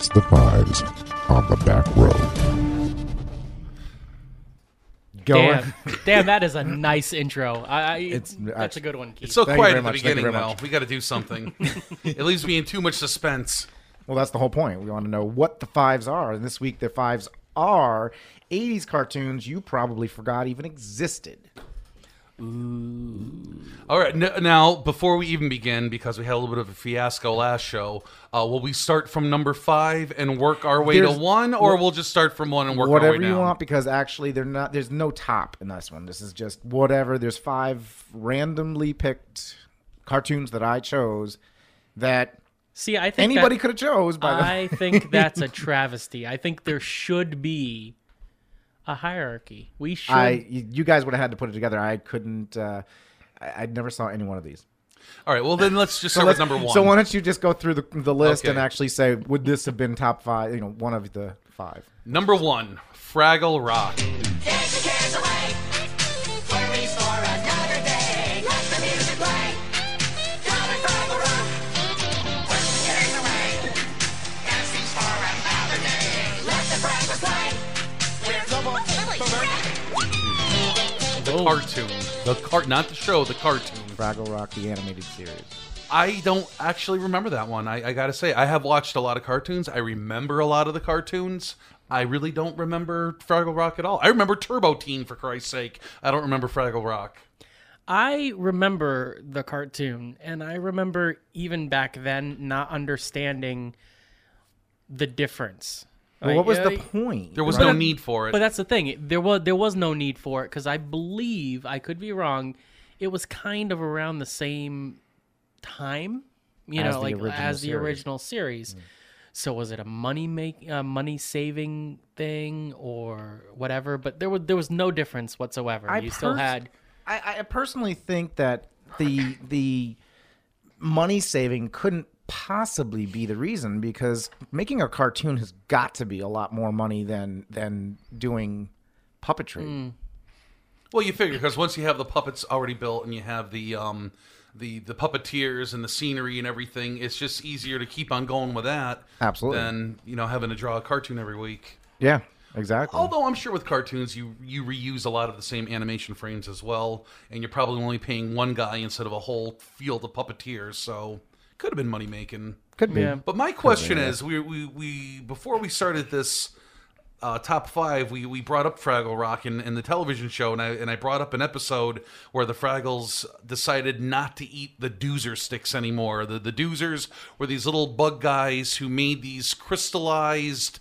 It's the Fives on the back row. Going. Damn, damn, that is a nice intro. I, I It's- that's a good one. Keith. It's so Thank quiet very at the much. Beginning, very though. much. We got to do something. it leaves me in too much suspense. Well, that's the whole point. We want to know what the fives are. And this week, the fives are 80s cartoons you probably forgot even existed. All right, n- now before we even begin, because we had a little bit of a fiasco last show, uh, will we start from number five and work our way There's- to one, or we'll just start from one and work our whatever way down? you want, because actually, they're not. There's no top in this one. This is just whatever. There's five randomly picked cartoons that I chose that See, I think anybody could have chose. By the I think that's a travesty. I think there should be a hierarchy. We should. I, you you guys would have had to put it together. I couldn't. Uh, I, I never saw any one of these. All right, well then let's just So, start with let's- number one. so why don't you just go through the, the list and actually say, would this have been top five? You know, one of the five. number one, Fraggle Rock. Oh. The cartoon, the cart, not the show, the cartoon. Fraggle Rock, the animated series. I don't actually remember that one. I, I gotta say, I have watched a lot of cartoons. I remember a lot of the cartoons. I really don't remember Fraggle Rock at all. I remember Turbo Teen for Christ's sake. I don't remember Fraggle Rock. I remember the cartoon, and I remember even back then not understanding the difference. Well, what was the point? There was Right. no need for it. But that's the thing. There was there was no need for it because I believe I could be wrong. It was kind of around the same time, you As know, the like original as the series. original series. So was it a money make uh, money saving thing or whatever? But there was there was no difference whatsoever. I you still pers- had I, I personally think that the the money saving couldn't possibly be the reason because making a cartoon has got to be a lot more money than than doing puppetry. Well, you figure because once you have the puppets already built and you have the um, the the puppeteers and the scenery and everything, it's just easier to keep on going with that. Absolutely. Than you know having to draw a cartoon every week. Yeah, exactly. Although I'm sure with cartoons you you reuse a lot of the same animation frames as well, and you're probably only paying one guy instead of a whole field of puppeteers, so could have been money making. Could be. Yeah. But my question is, we, we we before we started this uh, top five, we, we brought up Fraggle Rock in, in the television show, and I and I brought up an episode where the Fraggles decided not to eat the Doozer sticks anymore. The the Doozers were these little bug guys who made these crystallized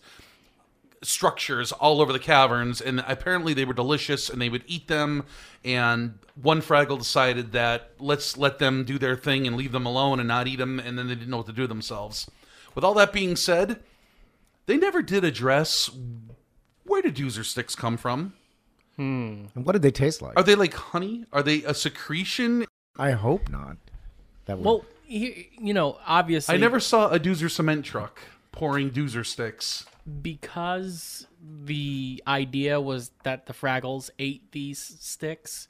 structures all over the caverns, and apparently they were delicious, and they would eat them. And one Fraggle decided that let's let them do their thing and leave them alone and not eat them, and then they didn't know what to do themselves. With all that being said, they never did address where did doozer sticks come from. Hmm. And what did they taste like? Are they like honey? Are they a secretion? I hope not. That would, well, you, you know, obviously I never saw a doozer cement truck pouring doozer sticks. Because the idea was that the Fraggles ate these sticks.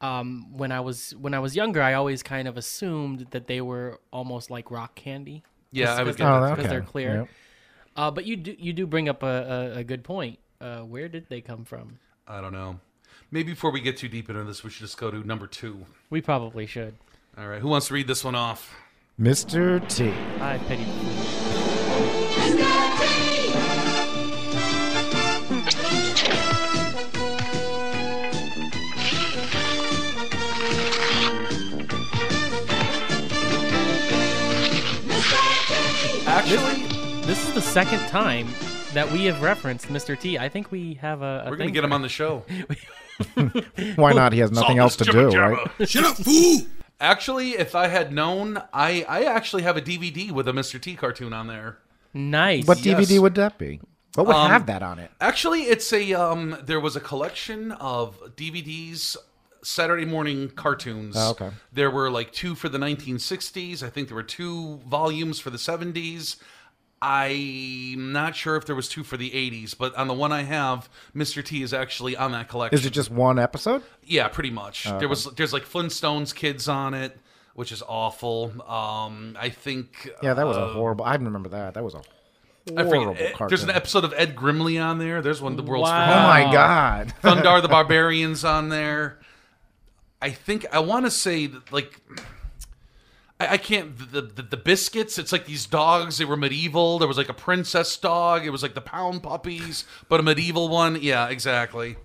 Um, when I was when I was younger, I always kind of assumed that they were almost like rock candy. Yeah, I was because Oh, okay. they're clear. Yep. Uh, but you do you do bring up a, a, a good point. Uh, where did they come from? I don't know. Maybe before we get too deep into this, we should just go to number two. We probably should. All right, who wants to read this one off? Mr. T. I pity second time that we have referenced Mr. T. I think we have a. a we're gonna get him on the show. Why not? He has nothing else to do, right? Shut up, fool! Actually, if I had known, I I actually have a DVD with a Mr. T cartoon on there. Nice. What Yes. DVD would that be? What would Um, have that on it? Actually, it's a um. There was a collection of DVDs, Saturday morning cartoons. Oh, okay. There were like two for the 1960s. I think there were two volumes for the 70s. I'm not sure if there was two for the 80s, but on the one I have, Mr. T is actually on that collection. Is it just one episode? Yeah, pretty much. Oh, There was there's like Flintstones kids on it, which is awful. Um, I think Yeah, that was a uh, horrible. I remember that. That was a I horrible forget. cartoon. There's an episode of Ed Grimley on there. There's one of the world's Wow. Oh my god! Thundarr the Barbarians on there. I think I want to say that, like I, I can't the, the the Biskitts. It's like these dogs. They were medieval. There was like a princess dog. It was like the pound puppies, but a medieval one. Yeah, exactly.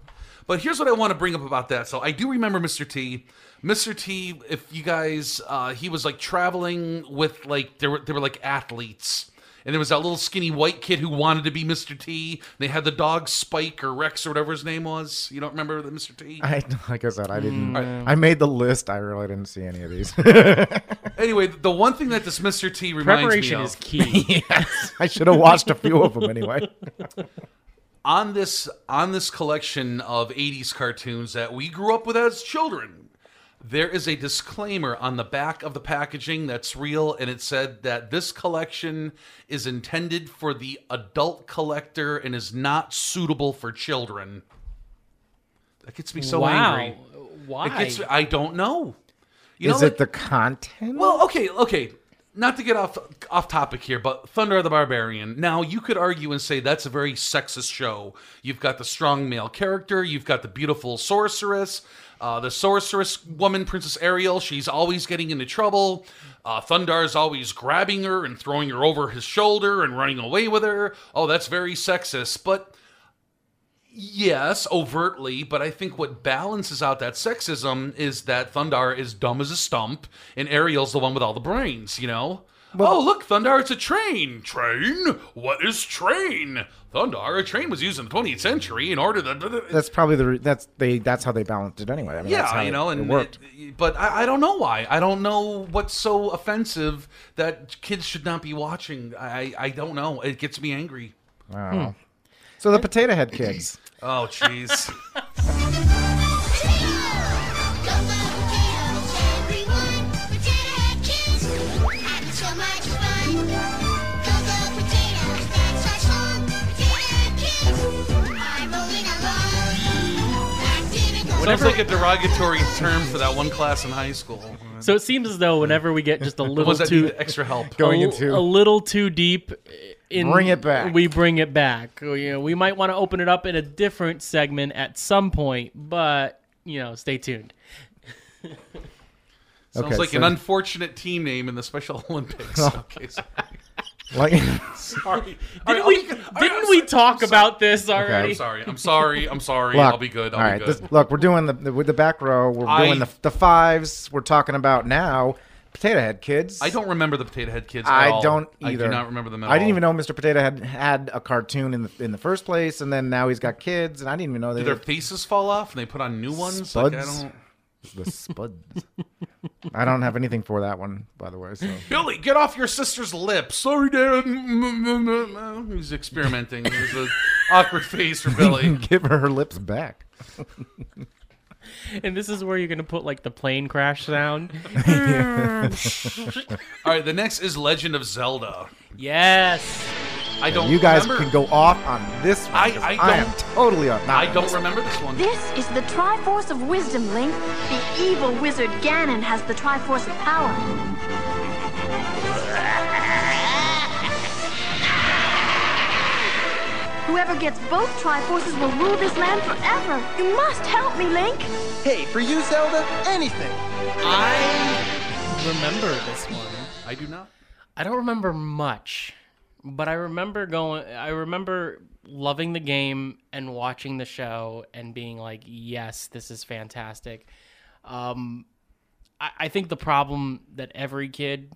But here's what I want to bring up about that. So I do remember Mr. T. Mr. T. If you guys, uh, he was like traveling with like there were there were like athletes. And there was that little skinny white kid who wanted to be Mr. T. They had the dog Spike or Rex or whatever his name was. You don't remember the Mr. T? I like I said, I didn't. Mm. Mm. I made the list. I really didn't see any of these. Anyway, the one thing that this Mr. T reminds Preparation me of, is of key. I should have watched a few of them anyway. on this on this collection of 80s cartoons that we grew up with as children, there is a disclaimer on the back of the packaging that's real, and it said that this collection is intended for the adult collector and is not suitable for children. That gets me so wow. angry. Why? It gets I don't know. You Is know, it like- the content? Well, okay, okay. Not to get off off topic here, but Thundarr the Barbarian. Now, you could argue and say that's a very sexist show. You've got the strong male character, you've got the beautiful sorceress, uh, the sorceress woman, Princess Ariel. She's always getting into trouble. Uh, Thundarr's always grabbing her and throwing her over his shoulder and running away with her. Oh, that's very sexist. But Yes, overtly, but I think what balances out that sexism is that Thundarr is dumb as a stump, and Ariel's the one with all the brains. You know. oh, look, Thundarr! It's a train. Train? What is train? Thundarr, a train was used in the 20th century in order to. that's probably the re- that's they that's how they balanced it anyway. I mean, that's yeah, how you know, it and worked. it- but I, I don't know why. I don't know what's so offensive that kids should not be watching. I I don't know. It gets me angry. Wow. So the Potato Head Kids. Oh, jeez. Sounds like a derogatory term for that one class in high school. so it seems as though whenever we get just a little Was that too need extra help? Going a, into- a little too deep in Bring it back. we bring it back you know we might want to open it up in a different segment at some point but you know stay tuned Sounds Okay, like so- an unfortunate team name in the Special Olympics. Oh. okay, sorry. Like, sorry. didn't we, didn't we talk about this already I'm sorry. I'm sorry. I'm sorry. look, I'll be good. I'll all be good. this- look, we're doing the, the with the back row. We're I- doing the the fives. We're talking about now Potato Head Kids. I don't remember the Potato Head Kids. At I all. don't either. I do not remember them I didn't even know Mr. Potato Head had a cartoon in the in the first place, and then now he's got kids, and I didn't even know they Did their faces fall off and they put on new ones? Like, I Spuds? don't... the Spuds. I don't have anything for that one, by the way. So Billy, get off your sister's lip. Sorry, Dad. Mm, mm, mm, he's experimenting. There's an awkward face for Billy. give her her lips back. and this is where you're gonna put like the plane crash sound All right, the next is Legend of Zelda. yes I don't. You guys remember. can go off on this one. I- 'cause I am totally on. not I don't this remember this one. This is the Triforce of Wisdom, Link. The evil wizard Ganon has the Triforce of Power. Whoever gets both Triforces will rule this land forever. You must help me, Link. Hey, for you, Zelda, anything. i remember this one I do not. I don't remember much, but I remember going. I remember loving the game and watching the show and being like, "Yes, this is fantastic." Um, I, I think the problem that every kid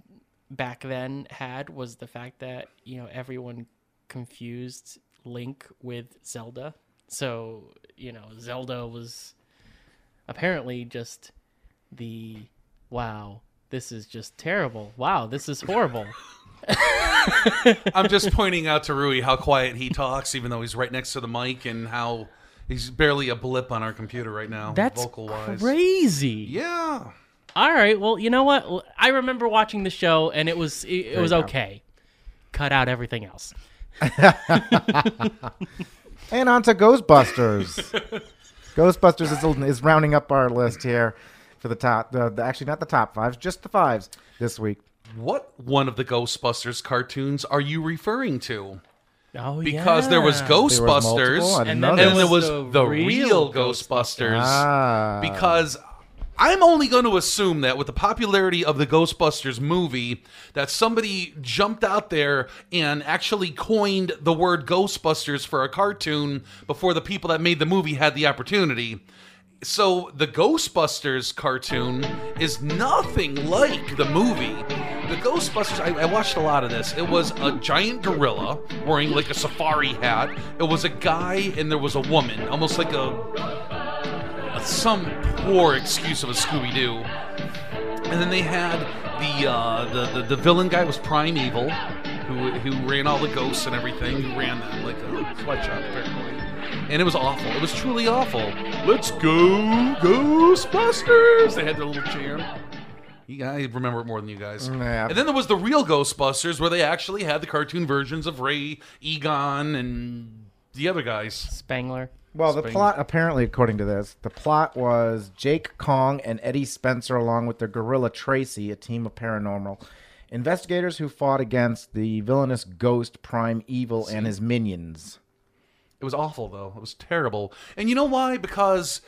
back then had was the fact that you know everyone confused Link with Zelda. So you know, Zelda was apparently just the wow. This is just terrible. Wow, this is horrible. I'm just pointing out to Rui how quiet he talks, even though he's right next to the mic, and how he's barely a blip on our computer right now, That's vocal wise. crazy. Yeah. All right. Well, you know what? I remember watching the show, and it was it, it was okay. Cut out everything else. And on to Ghostbusters. Ghostbusters is, is rounding up our list here for the top. The, the, actually, not the top fives, just the fives this week. What one of the Ghostbusters cartoons are you referring to? Oh, because there was. Ghostbusters, multiple? I didn't And then and that. then there was the the real real Ghostbusters. Ah. Because I'm only going to assume that with the popularity of the Ghostbusters movie, that somebody jumped out there and actually coined the word Ghostbusters for a cartoon before the people that made the movie had the opportunity. So the Ghostbusters cartoon is nothing like the movie. The Ghostbusters, I, I watched a lot of this. It was a giant gorilla wearing like a safari hat. It was a guy and there was a woman, almost like a some poor excuse of a Scooby Doo. And then they had the, uh, the the the villain guy was Prime Evil, who who ran all the ghosts and everything. Who ran that like a sweatshop apparently. And it was awful. It was truly awful. Let's go Ghostbusters! They had their little chant. You, I remember it more than you guys. Yeah. And then there was the real Ghostbusters, where they actually had the cartoon versions of Ray, Egon, and the other guys. Spengler. Well, the plot, apparently, according to this, the plot was Jake Kong and Eddie Spencer, along with their gorilla Tracy, a team of paranormal investigators who fought against the villainous ghost Prime Evil and his minions. It was awful, though. It was terrible. And you know why? Because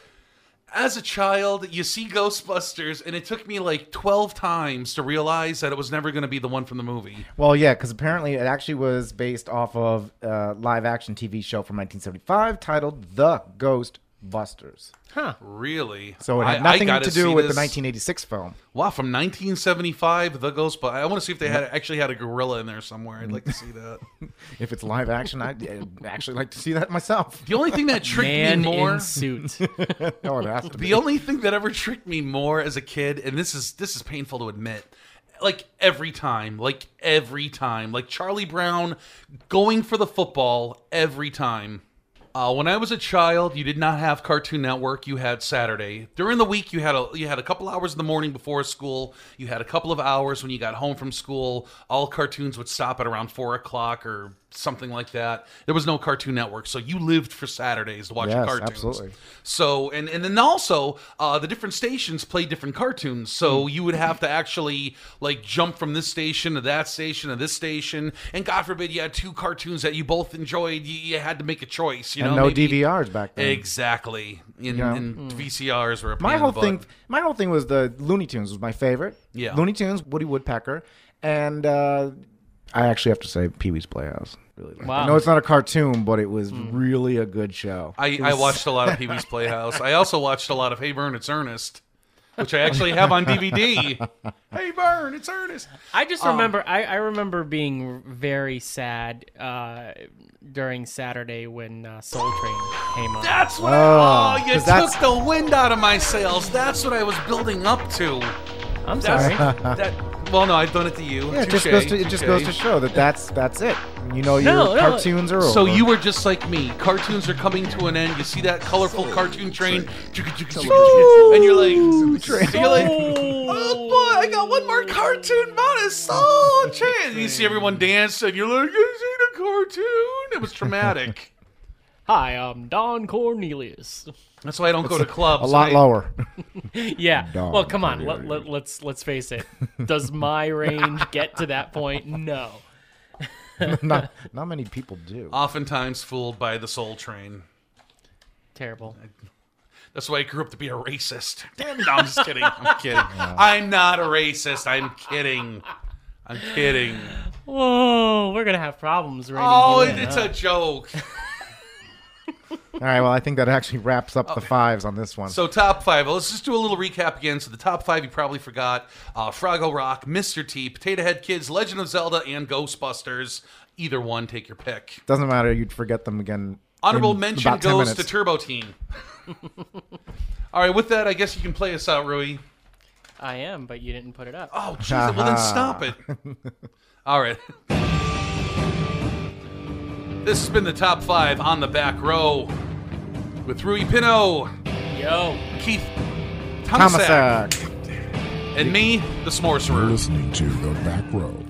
as a child, you see Ghostbusters, and it took me like 12 times to realize that it was never going to be the one from the movie. Well, yeah, because apparently it actually was based off of uh, a live action TV show from 1975 titled The Ghost Busters. Huh. Really? So it had I nothing gotta to do see with this. the 1986 film. Wow, from 1975, The Ghostbusters. I want to see if they had actually had a gorilla in there somewhere. I'd like to see that. If it's live action, I'd I'd actually like to see that myself. The only thing that tricked Man me more. in suit. Oh, it has to be. The only thing that ever tricked me more as a kid, and this is this is painful to admit, like every time, like every time, like Charlie Brown going for the football every time. Uh, when I was a child, you did not have Cartoon Network. You had Saturday. During the week, you had a you had a couple hours in the morning before school. You had a couple of hours when you got home from school. All cartoons would stop at around four o'clock or something like that. There was no Cartoon Network, so you lived for Saturdays to watch Yes, cartoons. absolutely. So and and then also uh, the different stations played different cartoons. So Hmm. you would have to actually like jump from this station to that station to this station. And God forbid you had two cartoons that you both enjoyed. You, you had to make a choice. You and know, no maybe- DVRs back then. Exactly. In, Yeah. in VCRs were a pain My in whole the thing, butt. my whole thing was the Looney Tunes was my favorite. Yeah. Looney Tunes, Woody Woodpecker, and uh, I actually have to say Pee Wee's Playhouse. Really, liked. Wow. I know it's not a cartoon, but it was Hmm. really a good show. I, I watched a lot of Pee Wee's Playhouse. I also watched a lot of Hey Vern, It's Ernest, which I actually have on DVD. hey Vern, it's Ernest. I just Um, remember I, I remember being very sad uh, during Saturday when uh, Soul Train came on. That's what. Oh, I, oh, you 'cause took that's- the wind out of my sails. That's what I was building up to. I'm That's, sorry. that. Well, no, I've done it to you. yeah, it just goes to it just goes to show that that's that's it. You know, your No, no. cartoons are over. So you were just like me. Cartoons are coming to an end. You see that colorful cartoon train, and you're like, and you're like, oh boy, I got one more cartoon bonus. Soul Train. And you see everyone dance, and you're like, you seen a cartoon? It was traumatic. Hi, I'm Don Cornelius. That's why I don't go to clubs. a lot I- lower. Yeah. Don well, come on. Let, let, let's let's face it. Does my range get to that point? No. not not many people do. Oftentimes fooled by the Soul Train. Terrible. That's why I grew up to be a racist. Damn, no, I'm just kidding. I'm kidding. I'm not a racist. I'm kidding. I'm kidding. Whoa, we're gonna have problems. rating Oh, you in, it's huh? a joke. All right, well, I think that actually wraps up the fives on this one. So top five. Let's just do a little recap again. So the top five you probably forgot: uh, Fraggle Rock, Mr. T, Potato Head Kids, Legend of Zelda, and Ghostbusters. Either one, take your pick. Doesn't matter. You'd forget them again. Honorable in mention about 10 goes to minutes. Turbo Teen. All right, with that, I guess you can play us out, Rui. I am, but you didn't put it up. Oh, jeez. well, then stop it. All right. This has been the top five on the back row with Rui Pino, Yo. Keith Thomasak, Thomasak. and me, the S'moreserer. You're listening to The Back Row.